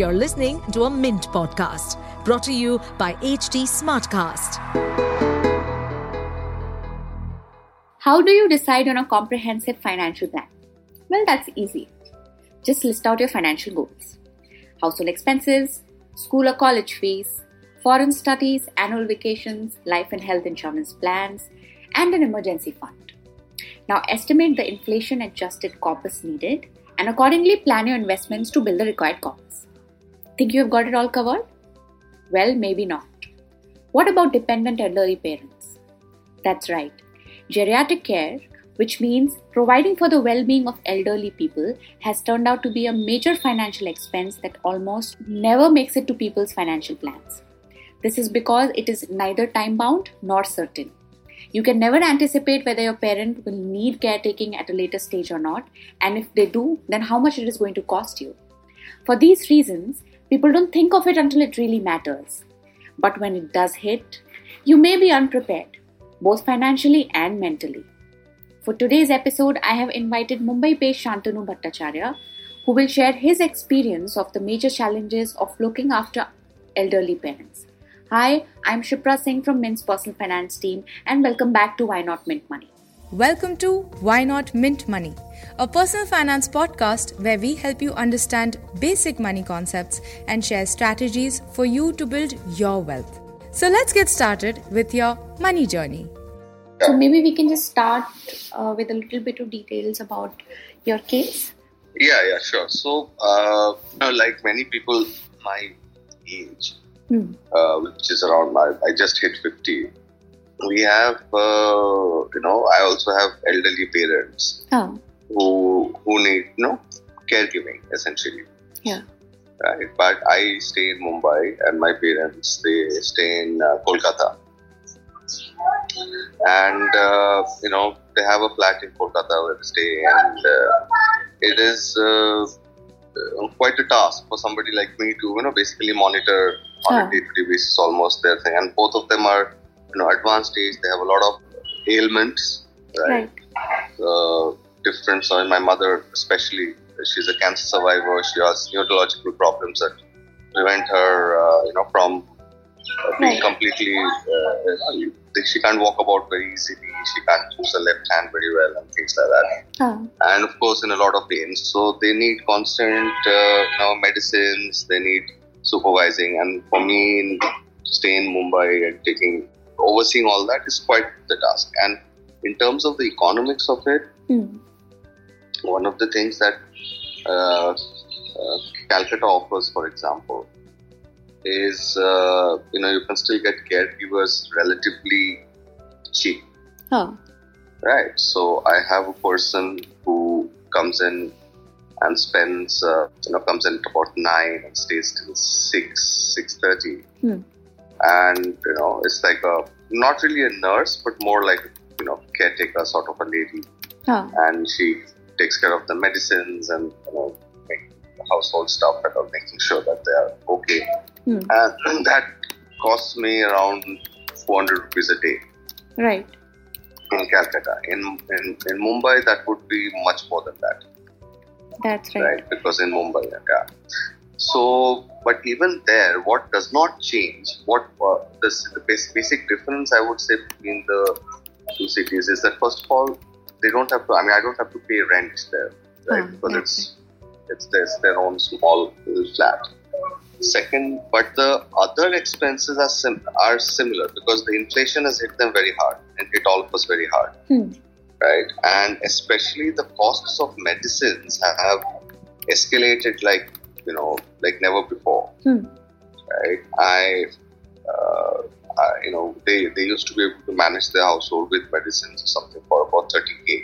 You're listening to a Mint podcast brought to you by HT Smartcast. How do you decide on a comprehensive financial plan? Well, that's easy. Just list out your financial goals household expenses, school or college fees, foreign studies, annual vacations, life and health insurance plans, and an emergency fund. Now, estimate the inflation adjusted corpus needed and accordingly plan your investments to build the required corpus. Think you have got it all covered? Well, maybe not. What about dependent elderly parents? That's right. Geriatric care, which means providing for the well being of elderly people, has turned out to be a major financial expense that almost never makes it to people's financial plans. This is because it is neither time bound nor certain. You can never anticipate whether your parent will need caretaking at a later stage or not, and if they do, then how much it is going to cost you. For these reasons, people don't think of it until it really matters. But when it does hit, you may be unprepared, both financially and mentally. For today's episode, I have invited Mumbai based Shantanu Bhattacharya, who will share his experience of the major challenges of looking after elderly parents. Hi, I'm Shipra Singh from Mint's personal finance team, and welcome back to Why Not Mint Money. Welcome to Why Not Mint Money, a personal finance podcast where we help you understand basic money concepts and share strategies for you to build your wealth. So let's get started with your money journey. So maybe we can just start uh, with a little bit of details about your case. Yeah, yeah, sure. So, uh, you know, like many people my age, Hmm. uh, which is around my, I just hit 50. We have, uh, you know, I also have elderly parents Oh, who who need, you know, caregiving essentially. yeah. Right? But I stay in Mumbai, and my parents they stay in uh, Kolkata, and uh, you know they have a flat in Kolkata where they stay, and uh, it is. Uh, uh, quite a task for somebody like me to you know basically monitor on Sure. a day-to-day basis almost their thing and both of them are you know advanced age they have a lot of ailments right, uh, different so my mother especially she's a cancer survivor she has neurological problems that prevent her uh, you know from uh, being Right. completely uh, she can't walk about very easily she can't use her left hand very well and things like that Oh, and of course in a lot of pain. So they need constant, uh, you know, medicines. They need supervising, and for me, in, staying in Mumbai and taking overseeing all that is quite the task. And in terms of the economics of it, hmm. one of the things that uh, uh, Calcutta offers, for example, is uh, you know you can still get caregivers relatively cheap. Oh, Right. So I have a person who comes in and spends, uh, you know, comes in at about nine and stays till six, six thirty, Hmm. And you know, it's like a not really a nurse, but more like you know, caretaker sort of a lady, oh, and she takes care of the medicines and you know, make the household stuff and all, making sure that they are okay, hmm. and that costs me around four hundred rupees a day right. in Calcutta. In, in in Mumbai, that would be much more than that, That's right. right? Because in Mumbai, yeah. So, but even there, what does not change, what uh, this, the basic, basic difference I would say between the two cities is that first of all, they don't have to. I mean, I don't have to pay rent there, right? Ah, because okay. it's it's their, their own small flat. Second, but the other expenses are sim- are similar because the inflation has hit them very hard and hit all of us very hard Hmm. right? And especially the costs of medicines have escalated like you know like never before, Hmm. right? I, uh, I, you know, they they used to be able to manage their household with medicines or something for about thirty k,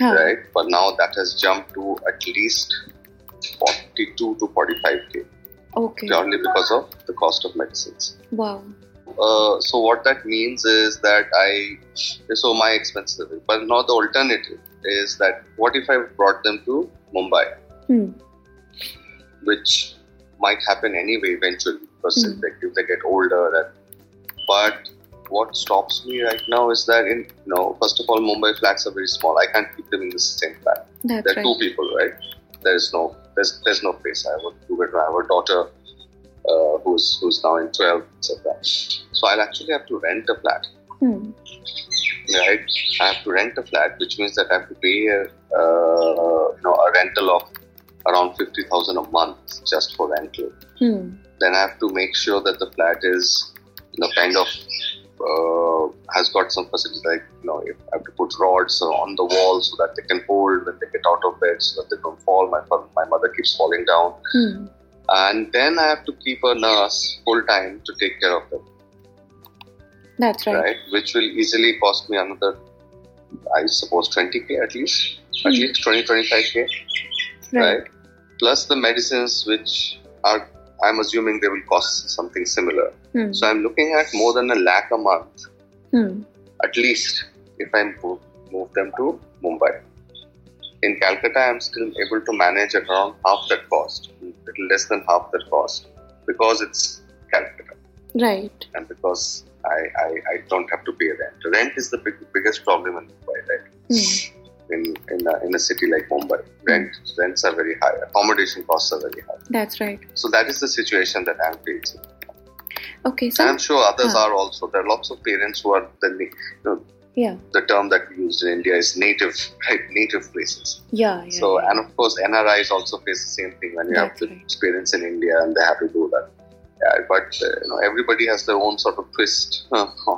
Oh, right? But now that has jumped to at least forty two to forty five k Okay. purely because of the cost of medicines. Wow. Uh, so what that means is that I, so my expenses, but now the alternative is that what if I brought them to Mumbai, Hmm. Which might happen anyway eventually because Hmm. if, they, if they get older. And, but what stops me right now is that in you know first of all Mumbai flats are very small. I can't keep them in the same flat. That's There are right. two people, right? There is no there's there's no place. I have a two. I have a daughter uh, who's who's now in 12, etc. So I'll actually have to rent a flat. Hmm. Right, I have to rent a flat, which means that I have to pay a uh, you know a rental of around fifty thousand a month just for rental. Hmm. Then I have to make sure that the flat is you know kind of uh, has got some facilities like you know I have to put rods on the wall so that they can hold when they get out of bed so that they don't fall. My my mother keeps falling down, Hmm. and then I have to keep a nurse full time to take care of them, That's right. right? Which will easily cost me another, I suppose, twenty k at least, at Hmm. least 20 25 k, right? Plus the medicines which are. I'm assuming they will cost something similar. Hmm. So I'm looking at more than a lakh a month Hmm. at least if I move, move them to Mumbai. In Calcutta, I'm still able to manage at around half that cost, little less than half that cost, because it's Calcutta Right. and because I, I, I don't have to pay rent. Rent is the big, biggest problem in Mumbai, right? Hmm. In in a, in a city like Mumbai, rent rents are very high, accommodation costs are very high. That's right. So that is the situation that I'm facing. Okay. So And I'm sure others Huh. are also. There are lots of parents who are the you know, yeah. the term that we used in India is native, right? Native places. Yeah. yeah So, yeah. and of course, NRIs also face the same thing when you That's have the right. experience in India and they have to do that. Yeah, but uh, you know, everybody has their own sort of twist.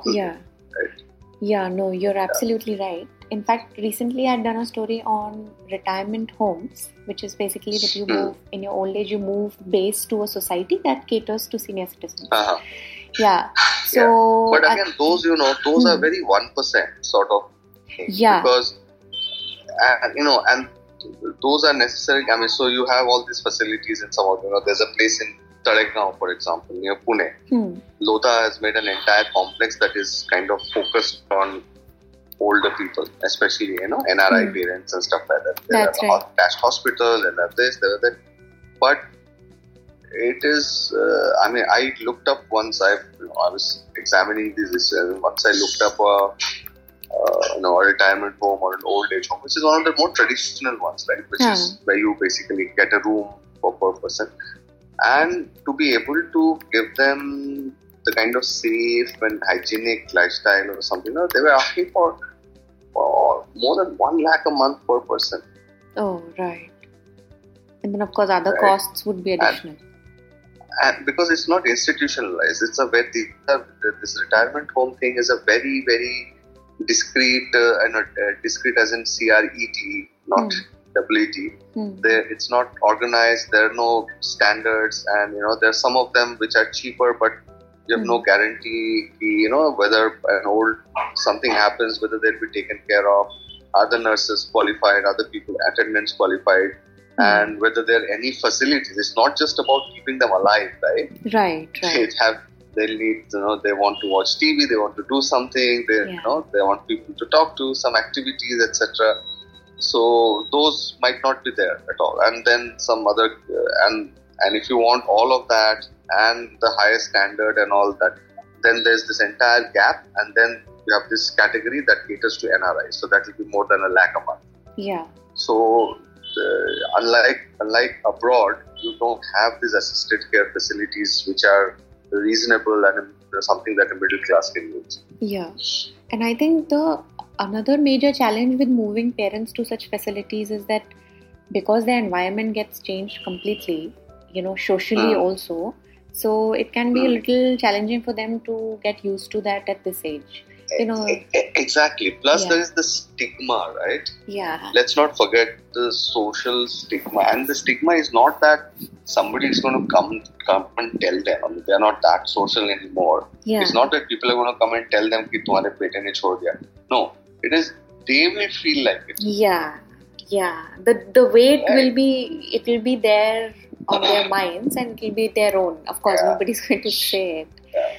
Yeah. Right. Yeah, no, you're absolutely right. In fact, recently I'd done a story on retirement homes, which is basically that you Hmm. move in your old age, you move based to a society that caters to senior citizens. Uh-huh. Yeah. So, But I- again, those you know, those are Hmm. very one percent sort of thing. Yeah. Because uh, you know, and those are necessary. I mean, so you have all these facilities in some of you know. There's a place in Talegaon, for example, near Pune. hmm, Lodha has made an entire complex that is kind of focused on older people, especially you know NRI Hmm. parents and stuff like that. They That's have a right. attached hospital and have this, they have that. But it is. Uh, I mean, I looked up once. I you know, I was examining this. issues. Once I looked up a. Uh, you know, a retirement home or an old age home, which is one of the more traditional ones, right? Which Yeah. is where you basically get a room for per person, and to be able to give them the kind of safe and hygienic lifestyle or something. No, they were asking for, for more than one lakh a month per person. oh, right. And then, of course, other Right. costs would be additional. And because it's not institutionalized, it's a very this retirement home thing is a very very discreet uh, and uh, discreet as in C R E T, not W T. There, it's not organized. There are no standards, and you know there are some of them which are cheaper, but you have no guarantee. You know whether an old something happens, whether they'll be taken care of. Are the nurses qualified? Other people attendants qualified? And whether there are any facilities. It's not just about keeping them alive, right? Right, They right. have they'll need you know they want to watch TV, they want to do something, they Yeah. you know they want people to talk to, some activities, etc. So those might not be there at all. And then some other uh, and and if you want all of that and the highest standard and all that, then there's this entire gap, and then you have this category that caters to NRI. So that will be more than a lakh a month. Yeah. So, the, unlike unlike abroad, you don't have these assisted care facilities which are reasonable and uh, something that a middle class can use. Yeah, and I think the another major challenge with moving parents to such facilities is that because their environment gets changed completely, you know, socially Hmm. also, so it can be a Hmm. little challenging for them to get used to that at this age. You know, E- e- exactly. Plus, Yeah. there is the stigma, right? yeah, Let's not forget the social stigma, and the stigma is not that somebody is going to come come and tell them. I mean, they're not that social anymore. yeah, It's not that people are going to come and tell them कि तुम्हारे बेटे ने छोड़ दिया. No, it is they will feel like it. yeah, yeah. The the weight Right. will be it will be there on their minds and it will be their own. Of course, Yeah. nobody's going to say it. Yeah.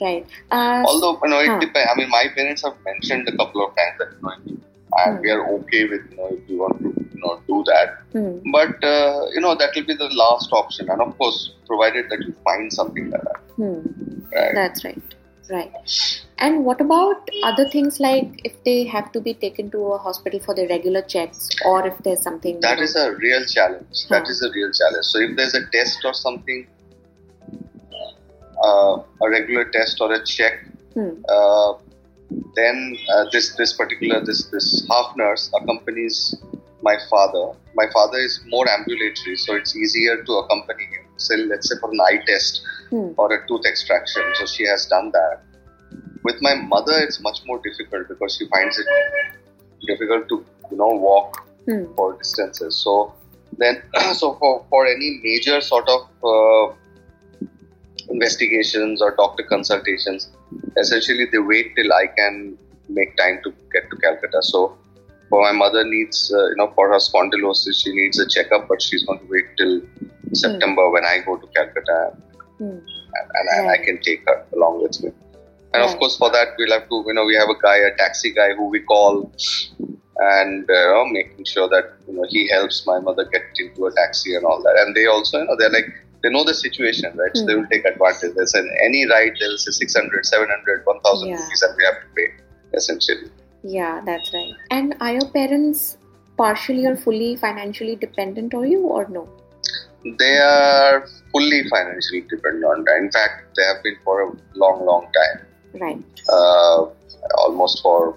Right. Uh, Although you know, it Huh. depends. I mean, my parents have mentioned a couple of times that you know, Hmm. we are okay with you know if you want to you know do that, hmm. but uh, you know that will be the last option, and of course, provided that you find something like that. Hmm. Right? That's right. Right. And what about other things like if they have to be taken to a hospital for their regular checks or if there's something That is a real challenge. That Huh. is a real challenge. So if there's a test or something, uh, a regular test or a check, Hmm. uh, then uh, this this particular this this half nurse accompanies my father. My father is more ambulatory, so it's easier to accompany him. So let's say for an eye test Hmm. or a tooth extraction. So she has done that. With my mother, it's much more difficult because she finds it difficult to you know walk Hmm. for distances. So then, so for for any major sort of uh, investigations or doctor consultations, essentially they wait till I can make time to get to Calcutta. So for my mother needs, uh, you know, for her spondylosis, she needs a checkup, but she's going to wait till September when I go to Calcutta Hmm. and, and, and I can take her along with me. And of course, for that, we'll have to, you know, we have a guy, a taxi guy who we call and, uh, you know, making sure that, you know, he helps my mother get into a taxi and all that. And they also, you know, they're like, they know the situation, right? So they Hmm. will take advantage. They say any ride, they'll say 600, 700, 1000 Yeah. rupees and we have to pay, essentially. Yeah, that's right. And are your parents partially or fully financially dependent on you or no? They are fully financially dependent. In fact, they have been for a long, long time. Right. Uh, almost for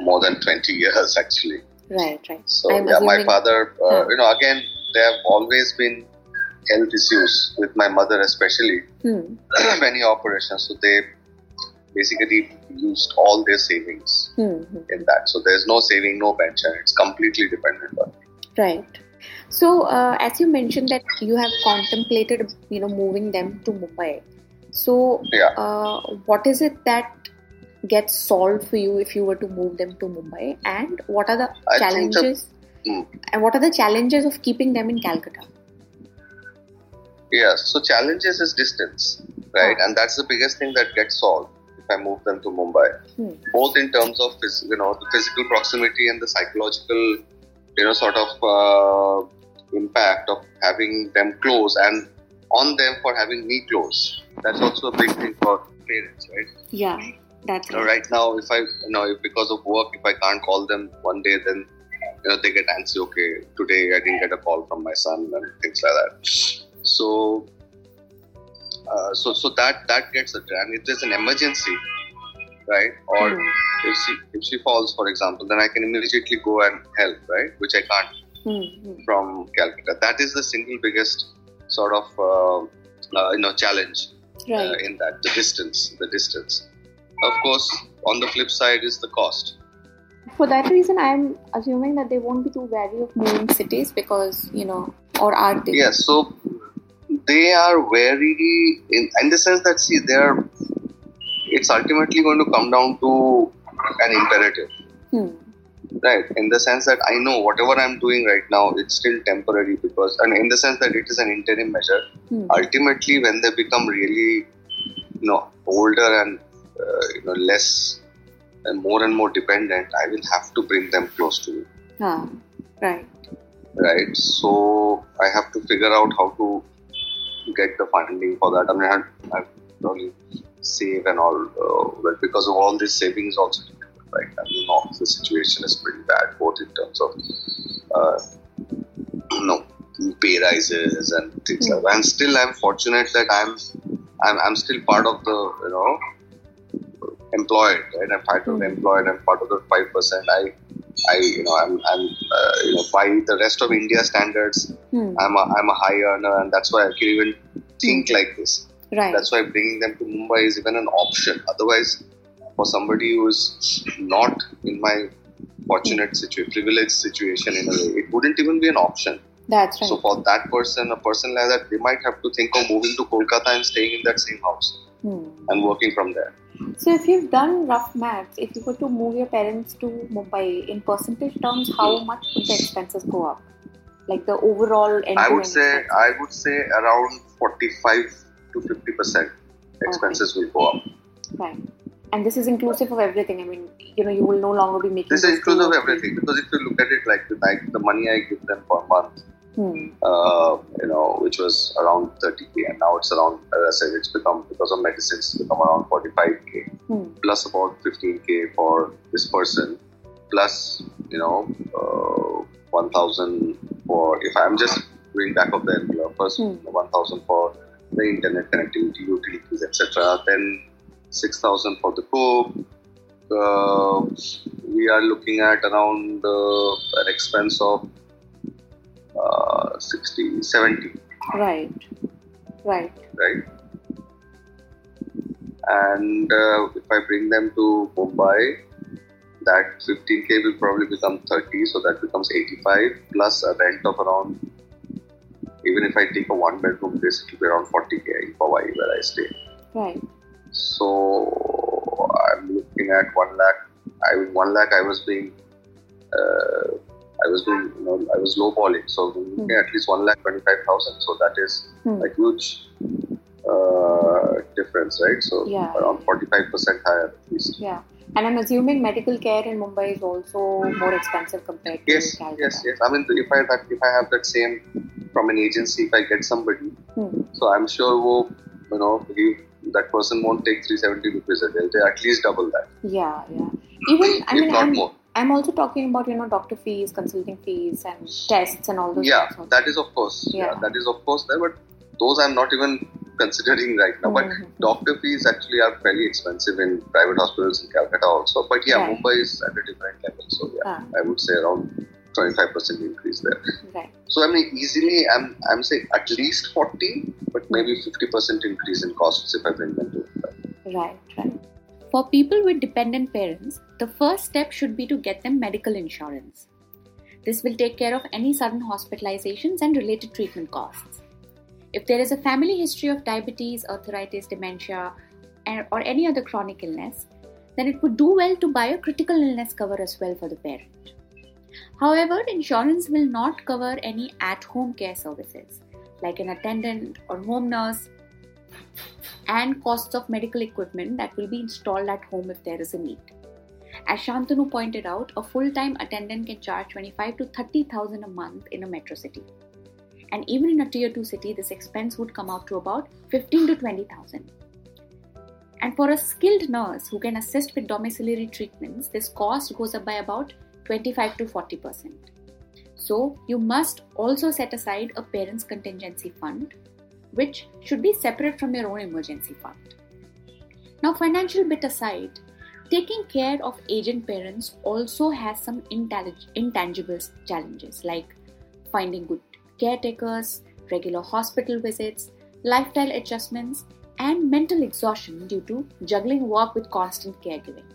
more than 20 years, actually. Right, right. So I'm yeah, my father, uh, you know, again, there have always been health issues with my mother, especially Hmm. many operations. So they basically used all their savings Hmm. hmm. in that. So there's no saving, no pension. It's completely dependent on. Right. So, uh, as you mentioned that you have contemplated, you know, moving them to Mumbai. So, Yeah. uh, what is it that gets solved for you if you were to move them to Mumbai, and what are the I think the- challenges? Hmm. And what are the challenges of keeping them in Calcutta? Yeah. So challenges is distance, right? Ah. And that's the biggest thing that gets solved if I move them to Mumbai. Hmm. both in terms of you know the physical proximity and the psychological you know sort of uh, impact of having them close and on them for having me close. That's also a big thing for parents right? Yeah, that's you know, right now if i you know if because of work if i can't call them one day then you know they get antsy okay today i didn't get a call from my son and things like that. So uh, so so that that gets it and if there's an emergency right or Hmm. if she if she falls for example then i can immediately go and help right which i can't hmm. from calcutta that is the single biggest sort of uh, uh, you know challenge uh, in that the distance the distance of course on the flip side is the cost For that reason, I'm assuming that they won't be too wary of moving cities because, you know, or are they? yes so they are very in, in the sense that see they are it's ultimately going to come down to an imperative Hmm. right in the sense that i know whatever i'm doing right now it's still temporary because and in the sense that it is an interim measure Hmm. ultimately when they become really you know older and uh, you know less and more and more dependent i will have to bring them close to me Ah, right. right so i have to figure out how to get the funding for that i mean i have, I have to probably save and all uh, but because of all this savings also right and you know the situation is pretty bad both in terms of uh, you know pay rises and things like that and still i'm fortunate that i'm i'm, I'm still part of the you know employed right i'm part of the Hmm. employed i'm part of the 5% i i you know i'm i'm uh, you know by the rest of india standards Hmm. i'm a i'm a high earner and that's why i can even think like this Right. that's why bringing them to Mumbai is even an option. Otherwise, for somebody who is not in my fortunate situation, privileged situation in a way, it wouldn't even be an option. That's right. So for that person, a person like that, they might have to think of moving to Kolkata and staying in that same house Hmm. and working from there. So, if you've done rough maths, if you were to move your parents to Mumbai, in percentage terms, how much would the expenses go up? Like the overall I would say I would say around forty-five to fifty percent expenses will go up. Right. And this is inclusive of everything. I mean, you know, you will no longer be making This is inclusive of everything because if you look at it like the, like the money I give them per month, Hmm. Uh, you know, which was around 30k, and now it's around, as I said, it's become because of medicines, it's become around 45k, Hmm. plus about 15k for this person, plus you know, uh, 1,000 for if I'm just doing back of the envelope, first Hmm. 1,000 for the internet connectivity, utilities, etc. Then 6,000 for the cook. Uh, we are looking at around uh, an expense of uh, 60, 70, Right. Right. right? And uh, if I bring them to Mumbai, that 15k will probably become 30, so that becomes 85 plus a rent of around. Even if I take a one bedroom place, it will be around 40k in Powai where I stay. Right. So I'm looking at one lakh. I mean, one lakh. I was being, uh, I was doing, you know, I was lowballing. So looking at least one lakh twenty-five thousand. So that is Hmm. a huge uh, difference, right? So Yeah. around forty-five percent higher at least. Yeah. And I'm assuming medical care in Mumbai is also more expensive compared to Yes, Calcutta. yes, yes. I mean, if I that if I have that same from an agency, if I get somebody, Hmm. so I'm sure, wo, you know, he, that person won't take three seventy rupees a day. They at least double that, Yeah, yeah. Even I if mean, not I'm, more. I'm also talking about you know doctor fees, consulting fees, and tests and all those. yeah that is of course yeah. Yeah. that is of course there but those i'm not even considering right now but Mhm. doctor fees actually are fairly expensive in private hospitals in calcutta also but yeah Right. mumbai is at a different level so yeah Ah. i would say around 25% increase there Right. so i mean easily i'm i'm saying at least 40 but maybe 50% increase in costs if i bring them to Right, right. For people with dependent parents, the first step should be to get them medical insurance. This will take care of any sudden hospitalizations and related treatment costs. If there is a family history of diabetes, arthritis, dementia, or any other chronic illness, then it would do well to buy a critical illness cover as well for the parent. However, insurance will not cover any at home care services like an attendant or home nurse and costs of medical equipment that will be installed at home if there is a need. As Shantanu pointed out, a full-time attendant can charge 25 to 30,000 a month in a metro city. And even in a tier 2 city, this expense would come out to about 15 to 20,000. And for a skilled nurse who can assist with domiciliary treatments, this cost goes up by about 25 to 40%. So, you must also set aside a parents' contingency fund which should be separate from your own emergency fund. Now, financial bit aside, taking care of aging parents also has some intangible challenges like finding good caretakers, regular hospital visits, lifestyle adjustments, and mental exhaustion due to juggling work with constant caregiving.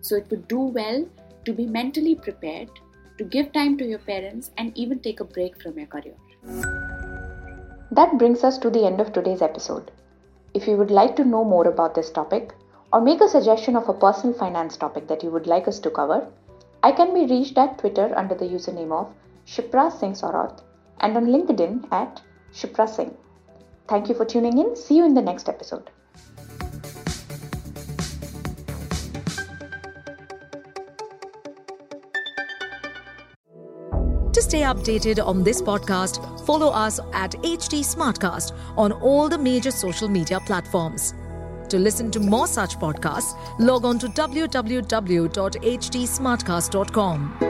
So, it would do well to be mentally prepared to give time to your parents and even take a break from your career. That brings us to the end of today's episode. If you would like to know more about this topic or make a suggestion of a personal finance topic that you would like us to cover, I can be reached at Twitter under the username of Shipra Singh Saurath and on LinkedIn at Shipra Singh. Thank you for tuning in. See you in the next episode. To stay updated on this podcast, follow us at HT Smartcast on all the major social media platforms. To listen to more such podcasts, log on to www.htsmartcast.com.